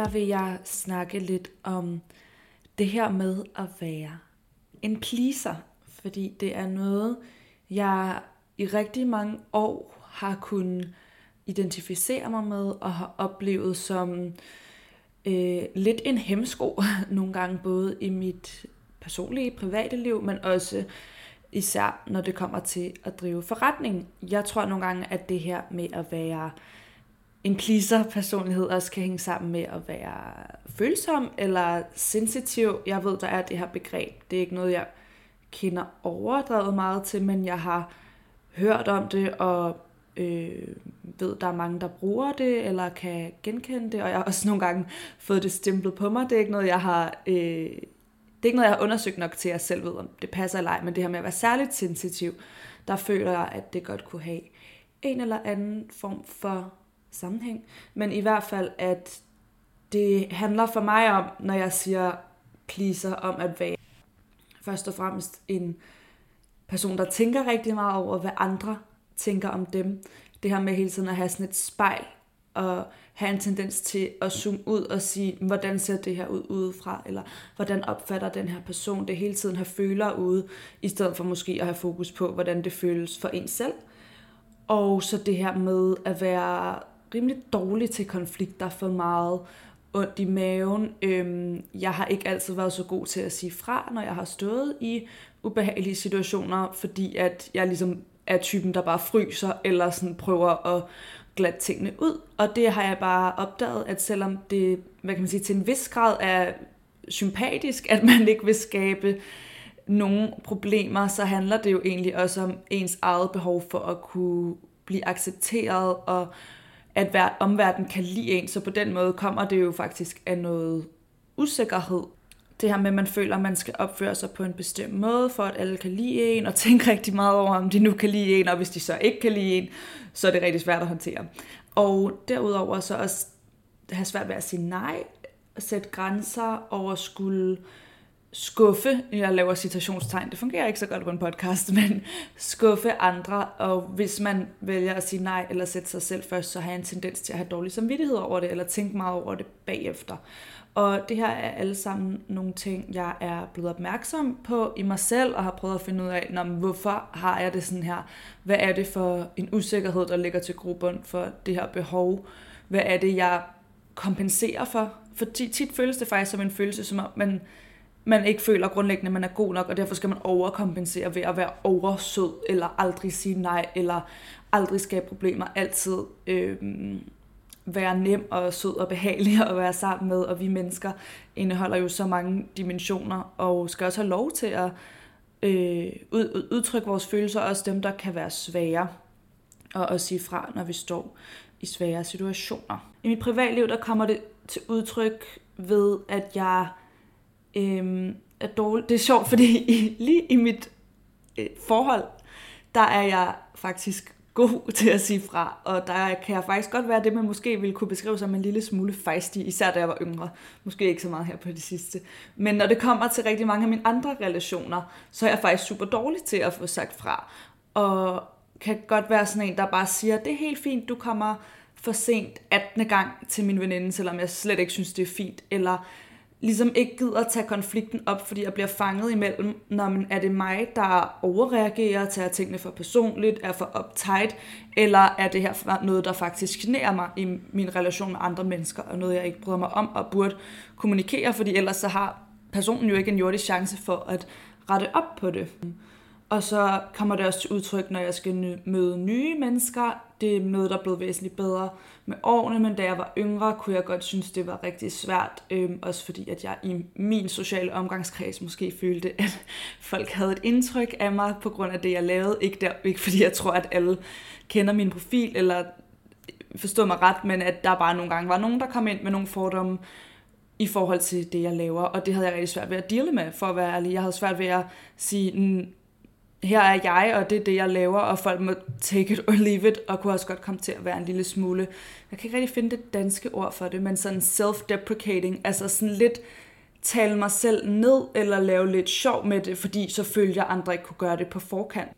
der vil jeg snakke lidt om det her med at være en pleaser. Fordi det er noget, jeg i rigtig mange år har kunnet identificere mig med og har oplevet som øh, lidt en hemsko nogle gange, både i mit personlige, private liv, men også især når det kommer til at drive forretning. Jeg tror nogle gange, at det her med at være en pleaser-personlighed også kan hænge sammen med at være følsom eller sensitiv. Jeg ved, der er det her begreb. Det er ikke noget, jeg kender overdrevet meget til, men jeg har hørt om det, og øh, ved, der er mange, der bruger det, eller kan genkende det, og jeg har også nogle gange fået det stemplet på mig. Det er ikke noget, jeg har... Øh, det er ikke noget, jeg har undersøgt nok til, at jeg selv ved, om det passer eller ej, men det her med at være særligt sensitiv, der føler jeg, at det godt kunne have en eller anden form for sammenhæng. Men i hvert fald, at det handler for mig om, når jeg siger pleaser, om at være først og fremmest en person, der tænker rigtig meget over, hvad andre tænker om dem. Det her med hele tiden at have sådan et spejl, og have en tendens til at zoome ud og sige, hvordan ser det her ud udefra, eller hvordan opfatter den her person det hele tiden have føler ude, i stedet for måske at have fokus på, hvordan det føles for en selv. Og så det her med at være rimelig dårlig til konflikter, for meget ondt i maven. Øhm, jeg har ikke altid været så god til at sige fra, når jeg har stået i ubehagelige situationer, fordi at jeg ligesom er typen, der bare fryser, eller sådan prøver at glat tingene ud. Og det har jeg bare opdaget, at selvom det, hvad kan man sige, til en vis grad er sympatisk, at man ikke vil skabe nogle problemer, så handler det jo egentlig også om ens eget behov for at kunne blive accepteret og at omverdenen kan lide en, så på den måde kommer det jo faktisk af noget usikkerhed. Det her med, at man føler, at man skal opføre sig på en bestemt måde, for at alle kan lide en, og tænke rigtig meget over, om de nu kan lide en, og hvis de så ikke kan lide en, så er det rigtig svært at håndtere. Og derudover så også have svært ved at sige nej, sætte grænser over skulle skuffe, jeg laver citationstegn, det fungerer ikke så godt på en podcast, men skuffe andre, og hvis man vælger at sige nej eller sætte sig selv først, så har jeg en tendens til at have dårlig samvittighed over det, eller tænke meget over det bagefter. Og det her er alle sammen nogle ting, jeg er blevet opmærksom på i mig selv, og har prøvet at finde ud af, når, hvorfor har jeg det sådan her? Hvad er det for en usikkerhed, der ligger til grobund for det her behov? Hvad er det, jeg kompenserer for? For tit føles det faktisk som en følelse, som om man man ikke føler grundlæggende, at man er god nok, og derfor skal man overkompensere ved at være oversød, eller aldrig sige nej, eller aldrig skabe problemer, altid øh, være nem og sød og behagelig at være sammen med, og vi mennesker indeholder jo så mange dimensioner, og skal også have lov til at øh, ud, udtrykke vores følelser, også dem, der kan være svære, og at sige fra, når vi står i svære situationer. I mit privatliv, der kommer det til udtryk ved, at jeg øhm, er dårlig. Det er sjovt, fordi i, lige i mit øh, forhold, der er jeg faktisk god til at sige fra, og der kan jeg faktisk godt være det, man måske ville kunne beskrive som en lille smule fejstig, især da jeg var yngre. Måske ikke så meget her på det sidste. Men når det kommer til rigtig mange af mine andre relationer, så er jeg faktisk super dårlig til at få sagt fra. Og kan godt være sådan en, der bare siger, det er helt fint, du kommer for sent 18. gang til min veninde, selvom jeg slet ikke synes, det er fint. Eller ligesom ikke gider tage konflikten op, fordi jeg bliver fanget imellem, når man, er det mig, der overreagerer, tager tingene for personligt, er for uptight, eller er det her noget, der faktisk generer mig i min relation med andre mennesker, og noget, jeg ikke bryder mig om og burde kommunikere, fordi ellers så har personen jo ikke en jordisk chance for at rette op på det. Og så kommer det også til udtryk, når jeg skal møde nye mennesker. Det er noget, der er blevet væsentligt bedre med årene, men da jeg var yngre, kunne jeg godt synes, det var rigtig svært. Øhm, også fordi, at jeg i min sociale omgangskreds måske følte, at folk havde et indtryk af mig på grund af det, jeg lavede. Ikke, der, ikke fordi jeg tror, at alle kender min profil, eller forstå mig ret, men at der bare nogle gange var nogen, der kom ind med nogle fordomme i forhold til det, jeg laver. Og det havde jeg rigtig svært ved at dele med, for at være ærlig. Jeg havde svært ved at sige, her er jeg, og det er det, jeg laver, og folk må take it or leave it, og kunne også godt komme til at være en lille smule, jeg kan ikke rigtig finde det danske ord for det, men sådan self-deprecating, altså sådan lidt tale mig selv ned, eller lave lidt sjov med det, fordi så følte jeg, at andre ikke kunne gøre det på forkant.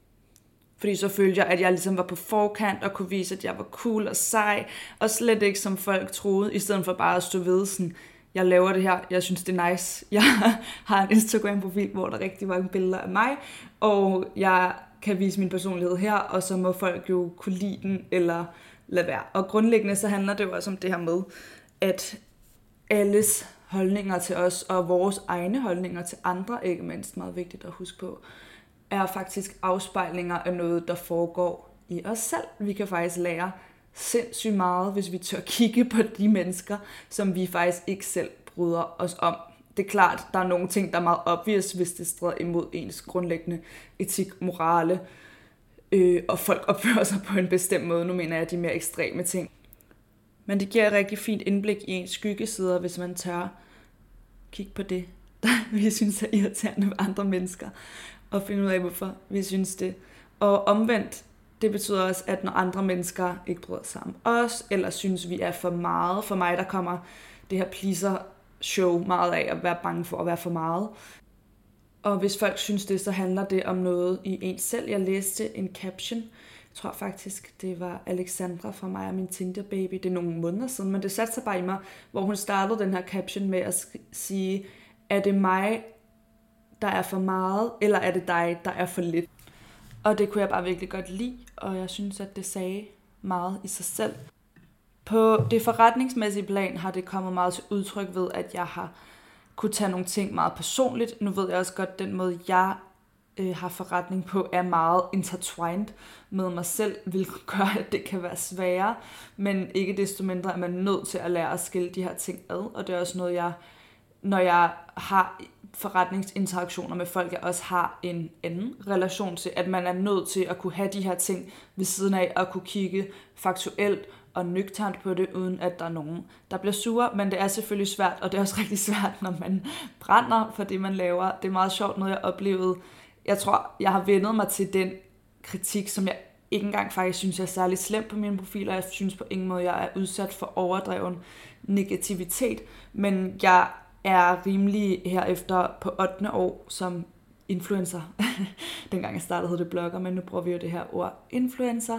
Fordi så følte jeg, at jeg ligesom var på forkant og kunne vise, at jeg var cool og sej, og slet ikke som folk troede, i stedet for bare at stå ved sådan, jeg laver det her, jeg synes det er nice. Jeg har en Instagram-profil, hvor der er rigtig mange billeder af mig, og jeg kan vise min personlighed her, og så må folk jo kunne lide den, eller lade være. Og grundlæggende så handler det jo også om det her med, at alles holdninger til os, og vores egne holdninger til andre, ikke mindst meget vigtigt at huske på, er faktisk afspejlinger af noget, der foregår i os selv. Vi kan faktisk lære sindssygt meget, hvis vi tør kigge på de mennesker, som vi faktisk ikke selv bryder os om. Det er klart, der er nogle ting, der er meget obvious, hvis det strider imod ens grundlæggende etik, morale, øh, og folk opfører sig på en bestemt måde. Nu mener jeg de mere ekstreme ting. Men det giver et rigtig fint indblik i ens skyggesider, hvis man tør kigge på det, der vi synes er irriterende ved andre mennesker, og finde ud af, hvorfor vi synes det. Og omvendt, det betyder også, at når andre mennesker ikke bryder sig om os, eller synes, vi er for meget, for mig der kommer det her pleaser show meget af at være bange for at være for meget. Og hvis folk synes det, så handler det om noget i en selv. Jeg læste en caption, jeg tror faktisk, det var Alexandra fra mig og min Tinder baby. Det er nogle måneder siden, men det satte sig bare i mig, hvor hun startede den her caption med at sige, er det mig, der er for meget, eller er det dig, der er for lidt? Og det kunne jeg bare virkelig godt lide, og jeg synes, at det sagde meget i sig selv. På det forretningsmæssige plan har det kommet meget til udtryk ved, at jeg har kunne tage nogle ting meget personligt. Nu ved jeg også godt, at den måde, jeg øh, har forretning på, er meget intertwined med mig selv, hvilket gør, at det kan være sværere. Men ikke desto mindre er man nødt til at lære at skille de her ting ad, og det er også noget, jeg, når jeg har forretningsinteraktioner med folk, jeg også har en anden relation til, at man er nødt til at kunne have de her ting ved siden af, og kunne kigge faktuelt og nøgternt på det, uden at der er nogen, der bliver sure. Men det er selvfølgelig svært, og det er også rigtig svært, når man brænder for det, man laver. Det er meget sjovt, noget jeg oplevede. Jeg tror, jeg har vendet mig til den kritik, som jeg ikke engang faktisk synes, jeg er særlig slem på mine profiler. Jeg synes på ingen måde, jeg er udsat for overdreven negativitet. Men jeg er rimelig herefter på 8. år som influencer. Dengang jeg startede hed det blogger, men nu bruger vi jo det her ord influencer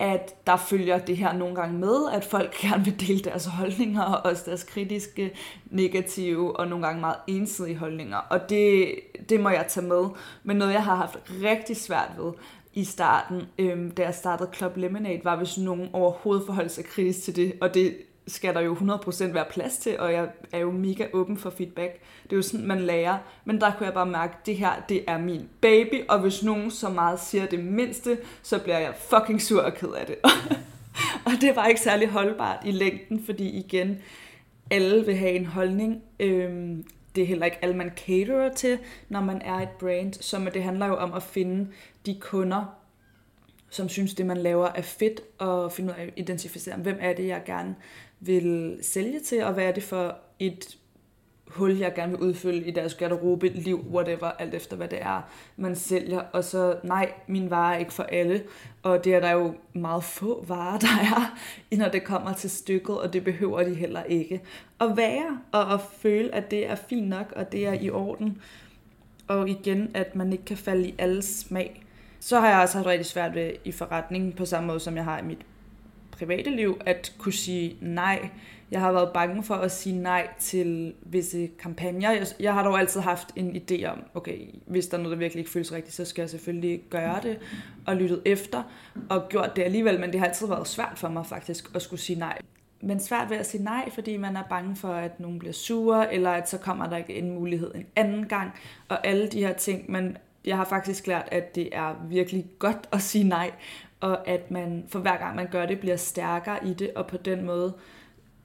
at der følger det her nogle gange med, at folk gerne vil dele deres holdninger, og også deres kritiske, negative og nogle gange meget ensidige holdninger. Og det, det må jeg tage med. Men noget, jeg har haft rigtig svært ved i starten, øhm, da jeg startede Club Lemonade, var hvis nogen overhovedet forholdt sig kritisk til det, og det skal der jo 100% være plads til, og jeg er jo mega åben for feedback. Det er jo sådan, man lærer. Men der kunne jeg bare mærke, at det her, det er min baby, og hvis nogen så meget siger det mindste, så bliver jeg fucking sur og ked af det. og det var ikke særlig holdbart i længden, fordi igen, alle vil have en holdning. Øhm, det er heller ikke alle, man caterer til, når man er et brand. Så det handler jo om at finde de kunder, som synes, det man laver er fedt, og finde ud af at identificere, hvem er det, jeg gerne vil sælge til, og hvad er det for et hul, jeg gerne vil udfylde i deres garderobe, liv, whatever, alt efter hvad det er, man sælger. Og så, nej, min vare er ikke for alle. Og det er der jo meget få varer, der er, når det kommer til stykket, og det behøver de heller ikke. At være, og at føle, at det er fint nok, og det er i orden. Og igen, at man ikke kan falde i alles smag. Så har jeg også haft rigtig svært ved i forretningen, på samme måde som jeg har i mit private liv, at kunne sige nej. Jeg har været bange for at sige nej til visse kampagner. Jeg, jeg har dog altid haft en idé om, okay, hvis der er noget, der virkelig ikke føles rigtigt, så skal jeg selvfølgelig gøre det, og lyttet efter, og gjort det alligevel, men det har altid været svært for mig faktisk at skulle sige nej. Men svært ved at sige nej, fordi man er bange for, at nogen bliver sure, eller at så kommer der ikke en mulighed en anden gang, og alle de her ting, men jeg har faktisk lært, at det er virkelig godt at sige nej, og at man for hver gang man gør det, bliver stærkere i det, og på den måde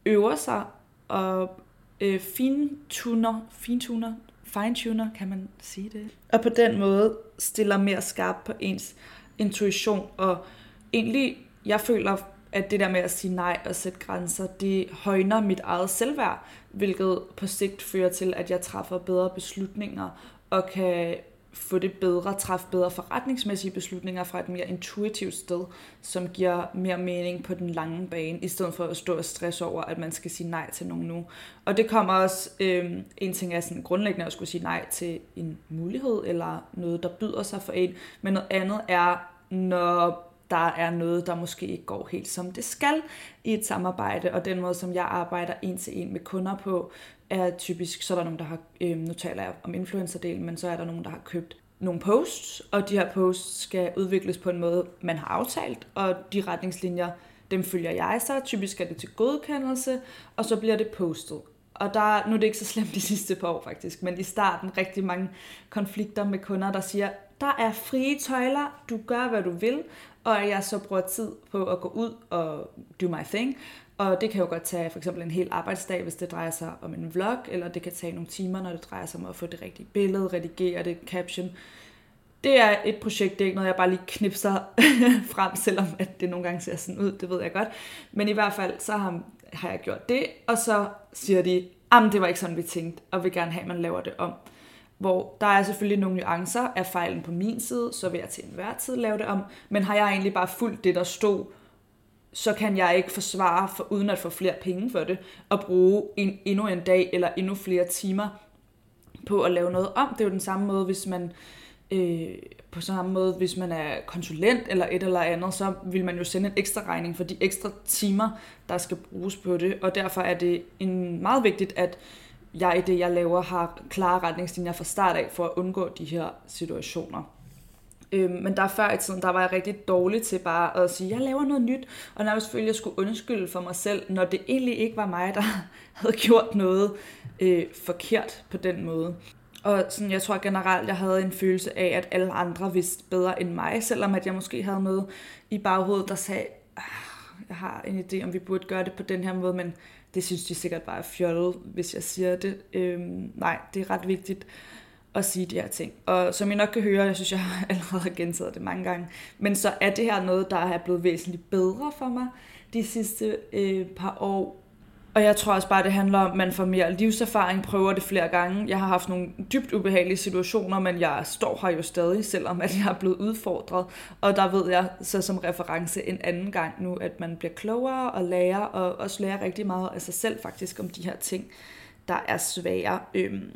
øver sig og øh, fintuner, fintuner, fine-tuner, kan man sige det? Og på den måde stiller mere skarp på ens intuition, og egentlig, jeg føler, at det der med at sige nej og sætte grænser, det højner mit eget selvværd, hvilket på sigt fører til, at jeg træffer bedre beslutninger og kan få det bedre, træffe bedre forretningsmæssige beslutninger fra et mere intuitivt sted, som giver mere mening på den lange bane, i stedet for at stå og stresse over, at man skal sige nej til nogen nu. Og det kommer også, øh, en ting er sådan grundlæggende at skulle sige nej til en mulighed, eller noget, der byder sig for en, men noget andet er når der er noget, der måske ikke går helt som det skal i et samarbejde, og den måde, som jeg arbejder en til en med kunder på, er typisk, så er der nogen, der har, øh, nu taler jeg om influencerdelen, men så er der nogen, der har købt nogle posts, og de her posts skal udvikles på en måde, man har aftalt, og de retningslinjer, dem følger jeg så. Typisk er det til godkendelse, og så bliver det postet. Og der, nu er det ikke så slemt de sidste par år faktisk, men i starten rigtig mange konflikter med kunder, der siger, der er frie tøjler, du gør hvad du vil, og jeg så bruger tid på at gå ud og do my thing. Og det kan jo godt tage for eksempel en hel arbejdsdag, hvis det drejer sig om en vlog, eller det kan tage nogle timer, når det drejer sig om at få det rigtige billede, redigere det, caption. Det er et projekt, det er ikke noget, jeg bare lige knipser frem, selvom at det nogle gange ser sådan ud, det ved jeg godt. Men i hvert fald, så har, har jeg gjort det, og så siger de, at det var ikke sådan, vi tænkte, og vil gerne have, at man laver det om. Hvor der er selvfølgelig nogle nuancer af fejlen på min side, så vil jeg til enhver tid lave det om, men har jeg egentlig bare fulgt det, der stod, så kan jeg ikke forsvare, for, uden at få flere penge for det, at bruge en, endnu en dag eller endnu flere timer på at lave noget om. Det er jo den samme måde, hvis man øh, på samme måde, hvis man er konsulent eller et eller andet, så vil man jo sende en ekstra regning for de ekstra timer, der skal bruges på det. Og derfor er det en meget vigtigt, at jeg i det, jeg laver, har klare retningslinjer fra start af for at undgå de her situationer. Øh, men der før i tiden, der var jeg rigtig dårlig til bare at sige, jeg laver noget nyt, og nærmest følte, jeg skulle undskylde for mig selv, når det egentlig ikke var mig, der havde gjort noget øh, forkert på den måde. Og sådan, jeg tror generelt, jeg havde en følelse af, at alle andre vidste bedre end mig, selvom at jeg måske havde noget i baghovedet, der sagde, ah, jeg har en idé om, vi burde gøre det på den her måde, men det synes de sikkert bare er fjollet, hvis jeg siger det. Øhm, nej, det er ret vigtigt at sige de her ting. Og som I nok kan høre, jeg synes, jeg allerede har gentaget det mange gange, men så er det her noget, der er blevet væsentligt bedre for mig de sidste øh, par år. Og jeg tror også bare, det handler om, at man får mere livserfaring, prøver det flere gange. Jeg har haft nogle dybt ubehagelige situationer, men jeg står her jo stadig, selvom at jeg er blevet udfordret. Og der ved jeg så som reference en anden gang nu, at man bliver klogere og lærer, og også lærer rigtig meget af sig selv faktisk om de her ting, der er svære. Øhm,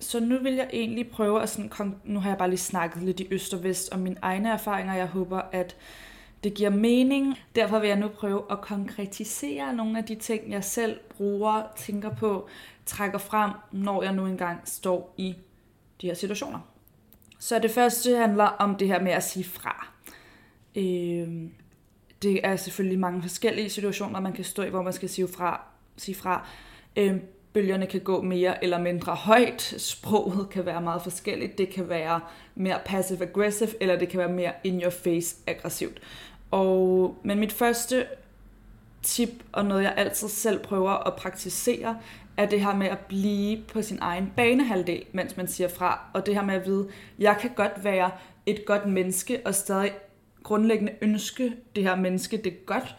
så nu vil jeg egentlig prøve at sådan, nu har jeg bare lige snakket lidt i øst og vest om mine egne erfaringer. Jeg håber, at det giver mening. Derfor vil jeg nu prøve at konkretisere nogle af de ting, jeg selv bruger, tænker på, trækker frem, når jeg nu engang står i de her situationer. Så det første handler om det her med at sige fra. Øh, det er selvfølgelig mange forskellige situationer, man kan stå i, hvor man skal sige fra. Sige fra. Øh, bølgerne kan gå mere eller mindre højt. Sproget kan være meget forskelligt. Det kan være mere passive-aggressive, eller det kan være mere in-your-face aggressivt. Og, men mit første tip, og noget jeg altid selv prøver at praktisere, er det her med at blive på sin egen banehalvdel, mens man siger fra. Og det her med at vide, jeg kan godt være et godt menneske, og stadig grundlæggende ønske det her menneske det godt,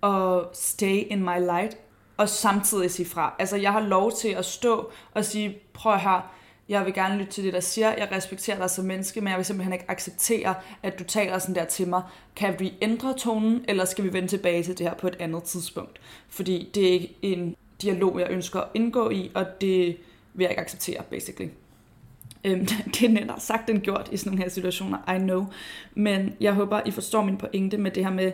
og stay in my light, og samtidig sige fra. Altså, jeg har lov til at stå og sige, prøv her, jeg vil gerne lytte til det, der siger, jeg respekterer dig som menneske, men jeg vil simpelthen ikke acceptere, at du taler sådan der til mig. Kan vi ændre tonen, eller skal vi vende tilbage til det her på et andet tidspunkt? Fordi det er ikke en dialog, jeg ønsker at indgå i, og det vil jeg ikke acceptere, basically. Øhm, det er netop sagt end gjort i sådan nogle her situationer, I know. Men jeg håber, I forstår min pointe med det her med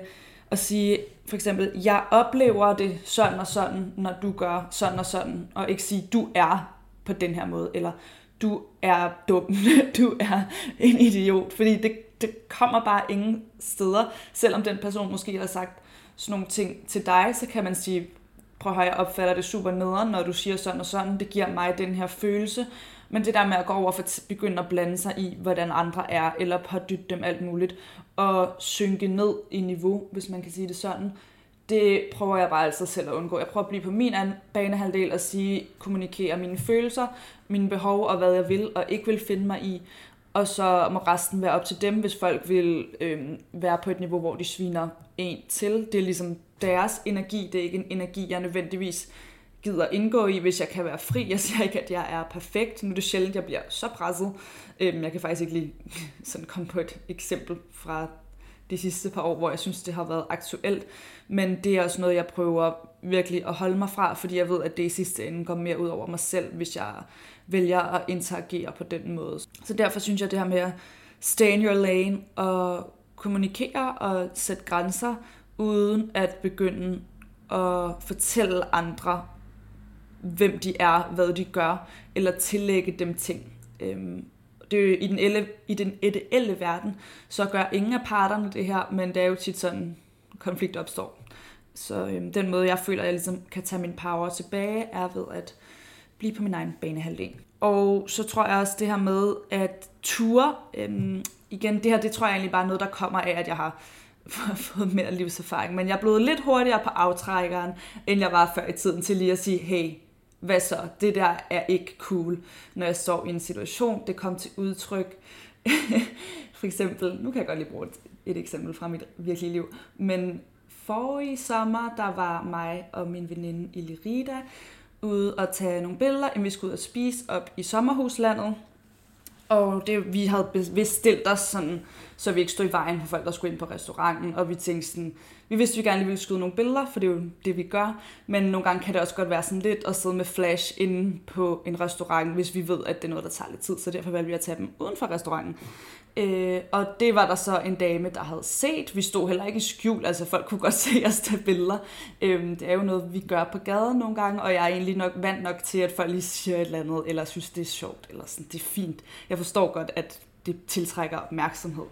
at sige, for eksempel, jeg oplever det sådan og sådan, når du gør sådan og sådan, og ikke sige, du er på den her måde, eller du er dum, du er en idiot, fordi det, det kommer bare ingen steder, selvom den person måske har sagt sådan nogle ting til dig, så kan man sige, prøv at høre, jeg opfatter det super nederen, når du siger sådan og sådan, det giver mig den her følelse, men det der med at gå over og begynde at blande sig i, hvordan andre er, eller pådytte dem alt muligt, og synke ned i niveau, hvis man kan sige det sådan, det prøver jeg bare altid selv at undgå. Jeg prøver at blive på min anden banehalvdel og sige, kommunikere mine følelser, mine behov og hvad jeg vil og ikke vil finde mig i. Og så må resten være op til dem, hvis folk vil øh, være på et niveau, hvor de sviner en til. Det er ligesom deres energi, det er ikke en energi, jeg nødvendigvis gider indgå i, hvis jeg kan være fri. Jeg siger ikke, at jeg er perfekt. Nu er det sjældent, jeg bliver så presset. Øh, jeg kan faktisk ikke lige sådan komme på et eksempel fra de sidste par år, hvor jeg synes, det har været aktuelt. Men det er også noget, jeg prøver virkelig at holde mig fra, fordi jeg ved, at det i sidste ende går mere ud over mig selv, hvis jeg vælger at interagere på den måde. Så derfor synes jeg, det her med at stay in your lane og kommunikere og sætte grænser, uden at begynde at fortælle andre, hvem de er, hvad de gør, eller tillægge dem ting. Øhm, det er jo i den, ele, i den ideelle verden, så gør ingen af parterne det her, men det er jo tit sådan, konflikt opstår. Så øhm, den måde, jeg føler, at jeg ligesom kan tage min power tilbage, er ved at blive på min egen banehalvdel. Og så tror jeg også det her med at ture, øhm, igen, det her, det tror jeg egentlig bare er noget, der kommer af, at jeg har fået mere livserfaring. Men jeg er blevet lidt hurtigere på aftrækkeren, end jeg var før i tiden til lige at sige, hey, hvad så? Det der er ikke cool, når jeg står i en situation. Det kom til udtryk. For eksempel, nu kan jeg godt lige bruge et, et eksempel fra mit virkelige liv, men forrige sommer, der var mig og min veninde Ilirida ude og tage nogle billeder, inden vi skulle ud og spise op i sommerhuslandet. Og det, vi havde bestilt os sådan, så vi ikke stod i vejen for folk, der skulle ind på restauranten. Og vi tænkte sådan, vi vidste, at vi gerne ville skyde nogle billeder, for det er jo det, vi gør. Men nogle gange kan det også godt være sådan lidt at sidde med flash inde på en restaurant, hvis vi ved, at det er noget, der tager lidt tid. Så derfor valgte vi at tage dem uden for restauranten. Øh, og det var der så en dame, der havde set. Vi stod heller ikke i skjul, altså folk kunne godt se os tage billeder. Øh, det er jo noget, vi gør på gaden nogle gange, og jeg er egentlig nok vant nok til, at folk lige siger et eller andet, eller synes, det er sjovt, eller sådan, det er fint. Jeg forstår godt, at det tiltrækker opmærksomhed.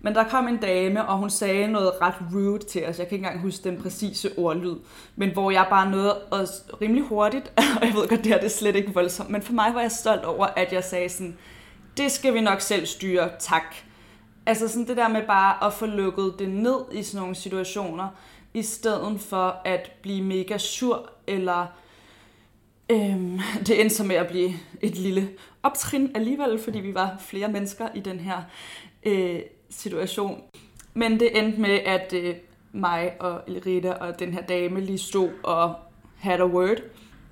Men der kom en dame, og hun sagde noget ret rude til os. Jeg kan ikke engang huske den præcise ordlyd. Men hvor jeg bare nåede os rimelig hurtigt. Og jeg ved godt, det her det er slet ikke voldsomt. Men for mig var jeg stolt over, at jeg sagde sådan, det skal vi nok selv styre, tak. Altså sådan det der med bare at få lukket det ned i sådan nogle situationer, i stedet for at blive mega sur, eller øhm, det endte så med at blive et lille optrin alligevel, fordi vi var flere mennesker i den her øh, situation. Men det endte med, at øh, mig og Elrita og den her dame lige stod og had a word.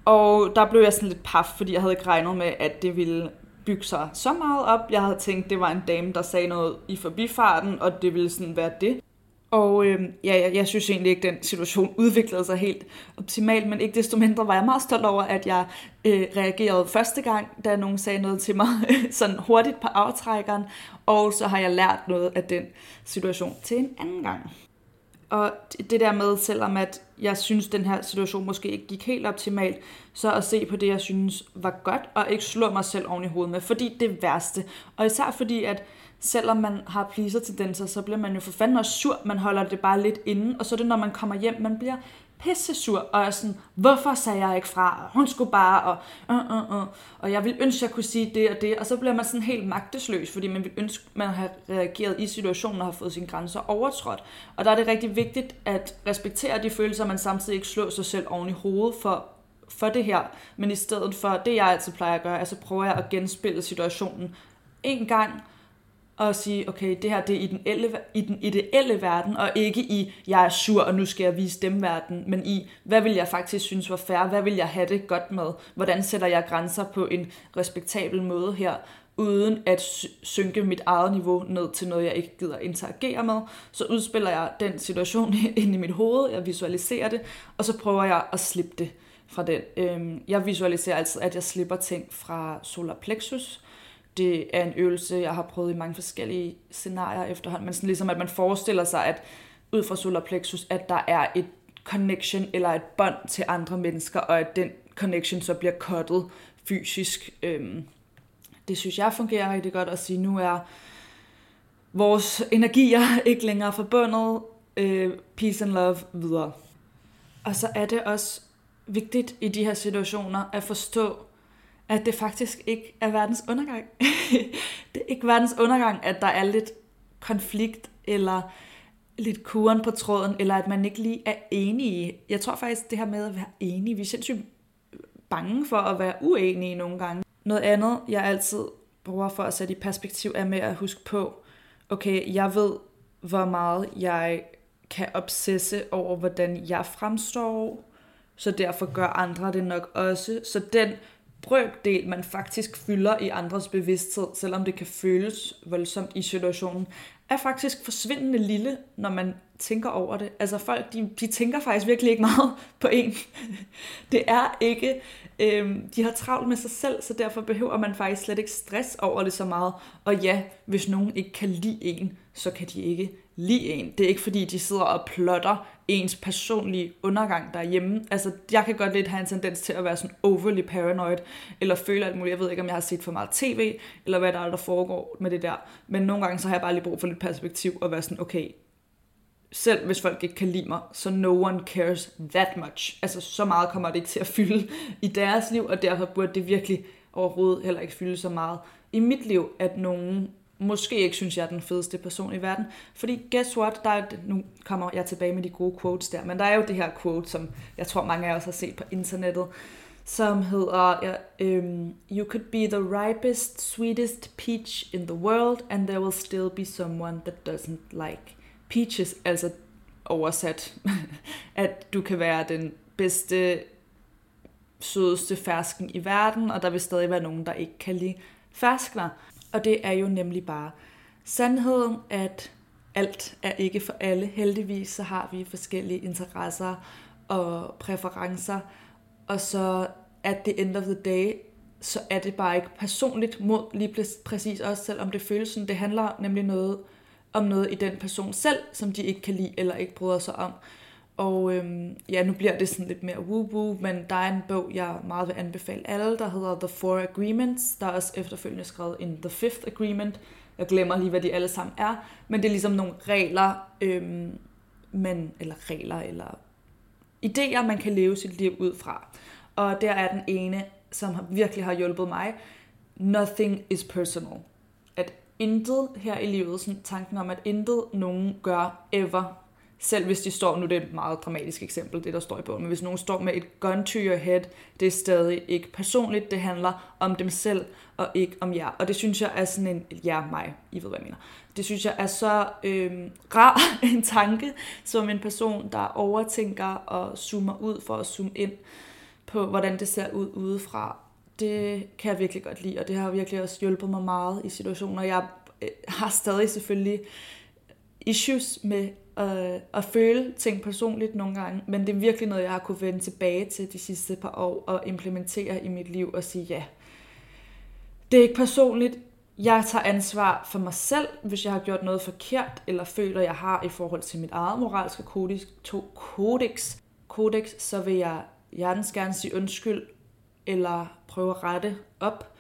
Og der blev jeg sådan lidt paf, fordi jeg havde ikke regnet med, at det ville bygge sig så meget op. Jeg havde tænkt, det var en dame, der sagde noget i forbifarten, og det ville sådan være det. Og øh, ja, jeg, jeg synes egentlig ikke, den situation udviklede sig helt optimalt, men ikke desto mindre var jeg meget stolt over, at jeg øh, reagerede første gang, da nogen sagde noget til mig sådan hurtigt på aftrækkeren, og så har jeg lært noget af den situation til en anden gang. Og det der med, selvom at jeg synes, den her situation måske ikke gik helt optimalt, så at se på det, jeg synes var godt, og ikke slå mig selv oven i hovedet med, fordi det er værste. Og især fordi, at selvom man har pleaser-tendenser, så bliver man jo for fanden også sur. Man holder det bare lidt inde, og så er det, når man kommer hjem, man bliver pisse sur, og er sådan, hvorfor sagde jeg ikke fra? Hun skulle bare, og, uh, uh, uh. og jeg vil ønske, at jeg kunne sige det og det, og så bliver man sådan helt magtesløs, fordi man vil ønske, at man har reageret i situationen og har fået sine grænser overtrådt. Og der er det rigtig vigtigt at respektere de følelser, man samtidig ikke slår sig selv oven i hovedet for, for det her, men i stedet for, det jeg altid plejer at gøre, altså prøver jeg at genspille situationen en gang, og sige, okay, det her det er i den, elle, i den ideelle verden, og ikke i, jeg er sur, og nu skal jeg vise dem verden, men i, hvad vil jeg faktisk synes var fair, hvad vil jeg have det godt med, hvordan sætter jeg grænser på en respektabel måde her, uden at synke mit eget niveau ned til noget, jeg ikke gider interagere med. Så udspiller jeg den situation ind i mit hoved, jeg visualiserer det, og så prøver jeg at slippe det fra den. Øhm, jeg visualiserer altid, at jeg slipper ting fra solar plexus, det er en øvelse, jeg har prøvet i mange forskellige scenarier efterhånden, men sådan ligesom, at man forestiller sig, at ud fra solar plexus, at der er et connection eller et bånd til andre mennesker, og at den connection så bliver cuttet fysisk. Øhm, det synes jeg fungerer rigtig godt at sige, nu er vores energier ikke længere forbundet, øh, peace and love videre. Og så er det også vigtigt i de her situationer at forstå, at det faktisk ikke er verdens undergang. det er ikke verdens undergang, at der er lidt konflikt, eller lidt kuren på tråden, eller at man ikke lige er enige. Jeg tror faktisk, det her med at være enige, vi er sindssygt bange for at være uenige nogle gange. Noget andet, jeg altid bruger for at sætte i perspektiv, er med at huske på, okay, jeg ved, hvor meget jeg kan obsesse over, hvordan jeg fremstår, så derfor gør andre det nok også. Så den brøkdel, man faktisk fylder i andres bevidsthed, selvom det kan føles voldsomt i situationen, er faktisk forsvindende lille, når man tænker over det. Altså folk, de, de tænker faktisk virkelig ikke meget på en. Det er ikke, øh, de har travlt med sig selv, så derfor behøver man faktisk slet ikke stress over det så meget. Og ja, hvis nogen ikke kan lide en, så kan de ikke lide en. Det er ikke fordi, de sidder og plotter ens personlige undergang derhjemme. Altså, jeg kan godt lidt have en tendens til at være sådan overly paranoid, eller føle alt muligt. Jeg ved ikke, om jeg har set for meget tv, eller hvad der er, der foregår med det der. Men nogle gange, så har jeg bare lige brug for lidt perspektiv, og være sådan, okay, selv hvis folk ikke kan lide mig, så no one cares that much. Altså, så meget kommer det ikke til at fylde i deres liv, og derfor burde det virkelig overhovedet heller ikke fylde så meget i mit liv, at nogen måske ikke synes, jeg er den fedeste person i verden. Fordi guess what, der er, nu kommer jeg tilbage med de gode quotes der, men der er jo det her quote, som jeg tror mange af os har set på internettet, som hedder, ja, um, You could be the ripest, sweetest peach in the world, and there will still be someone that doesn't like peaches, altså oversat, at du kan være den bedste, sødeste fersken i verden, og der vil stadig være nogen, der ikke kan lide ferskner. Og det er jo nemlig bare sandheden, at alt er ikke for alle. Heldigvis så har vi forskellige interesser og præferencer, og så at det end of the day, så er det bare ikke personligt mod lige præcis os, selvom det føles sådan. Det handler nemlig noget om noget i den person selv, som de ikke kan lide eller ikke bryder sig om. Og øhm, ja, nu bliver det sådan lidt mere woo-woo, men der er en bog, jeg meget vil anbefale alle, der hedder The Four Agreements. Der er også efterfølgende skrevet in The Fifth Agreement. Jeg glemmer lige, hvad de alle sammen er, men det er ligesom nogle regler, øhm, men, eller regler, eller idéer, man kan leve sit liv ud fra. Og der er den ene, som virkelig har hjulpet mig. Nothing is personal. At intet her i livet, sådan tanken om, at intet nogen gør ever selv hvis de står, nu det er et meget dramatisk eksempel, det der står i bogen, men hvis nogen står med et gun to your head, det er stadig ikke personligt, det handler om dem selv, og ikke om jer. Og det synes jeg er sådan en, ja, mig, I ved, hvad jeg mener. Det synes jeg er så øh, rar en tanke, som en person, der overtænker og zoomer ud for at zoome ind på, hvordan det ser ud udefra. Det kan jeg virkelig godt lide, og det har virkelig også hjulpet mig meget i situationer. Jeg øh, har stadig selvfølgelig issues med at, at føle ting personligt nogle gange, men det er virkelig noget, jeg har kunne vende tilbage til de sidste par år og implementere i mit liv og sige, ja, det er ikke personligt, jeg tager ansvar for mig selv, hvis jeg har gjort noget forkert, eller føler, jeg har i forhold til mit eget moralske kodex, to kodex, kodex så vil jeg hjertens gerne sige undskyld, eller prøve at rette op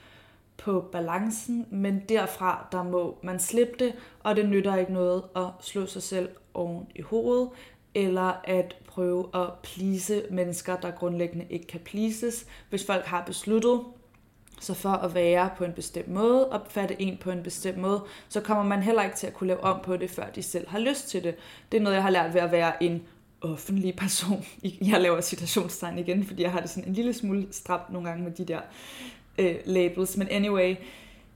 på balancen, men derfra, der må man slippe det, og det nytter ikke noget at slå sig selv oven i hovedet, eller at prøve at plise mennesker, der grundlæggende ikke kan pleases. Hvis folk har besluttet så for at være på en bestemt måde, opfatte en på en bestemt måde, så kommer man heller ikke til at kunne lave om på det, før de selv har lyst til det. Det er noget, jeg har lært ved at være en offentlig person. Jeg laver citationstegn igen, fordi jeg har det sådan en lille smule stramt nogle gange med de der øh, labels. Men anyway,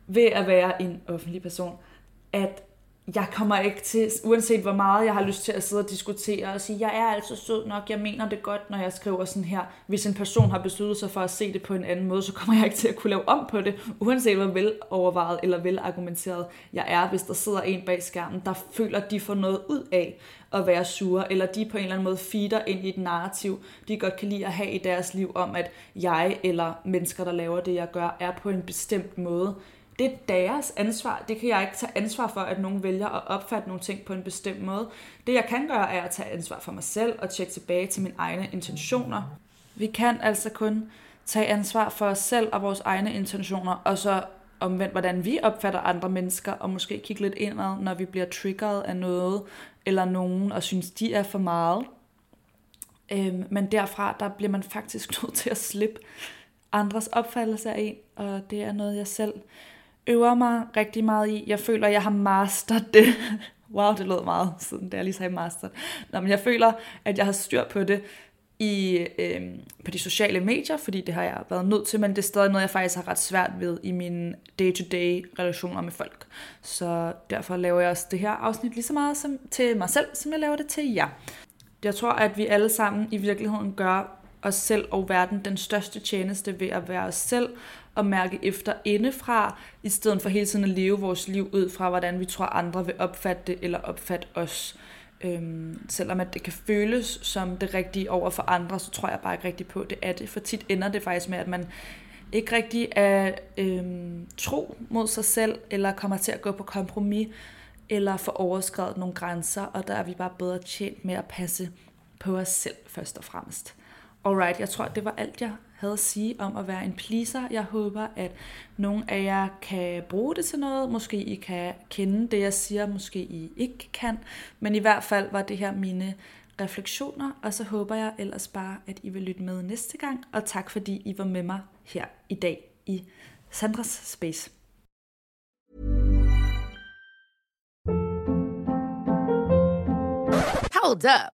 ved at være en offentlig person, at jeg kommer ikke til, uanset hvor meget jeg har lyst til at sidde og diskutere og sige, jeg er altså sød nok, jeg mener det godt, når jeg skriver sådan her. Hvis en person har besluttet sig for at se det på en anden måde, så kommer jeg ikke til at kunne lave om på det, uanset hvor velovervejet eller velargumenteret jeg er. Hvis der sidder en bag skærmen, der føler, at de får noget ud af at være sure, eller de på en eller anden måde feeder ind i et narrativ, de godt kan lide at have i deres liv om, at jeg eller mennesker, der laver det, jeg gør, er på en bestemt måde det er deres ansvar. Det kan jeg ikke tage ansvar for, at nogen vælger at opfatte nogle ting på en bestemt måde. Det jeg kan gøre, er at tage ansvar for mig selv og tjekke tilbage til mine egne intentioner. Vi kan altså kun tage ansvar for os selv og vores egne intentioner, og så omvendt, hvordan vi opfatter andre mennesker, og måske kigge lidt indad, når vi bliver triggeret af noget, eller nogen, og synes, de er for meget. Øhm, men derfra, der bliver man faktisk nødt til at slippe andres opfattelse af en, og det er noget, jeg selv øver mig rigtig meget i. Jeg føler, jeg har masteret det. wow, det lød meget, siden det jeg lige sagde master. Nå, men jeg føler, at jeg har styr på det i, øh, på de sociale medier, fordi det har jeg været nødt til, men det er stadig noget, jeg faktisk har ret svært ved i mine day-to-day relationer med folk. Så derfor laver jeg også det her afsnit lige så meget som, til mig selv, som jeg laver det til jer. Jeg tror, at vi alle sammen i virkeligheden gør os selv og verden den største tjeneste ved at være os selv og mærke efter indefra, i stedet for hele tiden at leve vores liv ud fra, hvordan vi tror andre vil opfatte det eller opfatte os. Øhm, selvom at det kan føles som det rigtige over for andre, så tror jeg bare ikke rigtigt på, at det er det. For tit ender det faktisk med, at man ikke rigtig er øhm, tro mod sig selv, eller kommer til at gå på kompromis, eller få overskrevet nogle grænser, og der er vi bare bedre tjent med at passe på os selv først og fremmest. Alright, jeg tror, det var alt, jeg havde at sige om at være en pleaser. Jeg håber, at nogle af jer kan bruge det til noget. Måske I kan kende det, jeg siger, måske I ikke kan. Men i hvert fald var det her mine refleksioner, og så håber jeg ellers bare, at I vil lytte med næste gang. Og tak fordi I var med mig her i dag i Sandras Space. Hold up.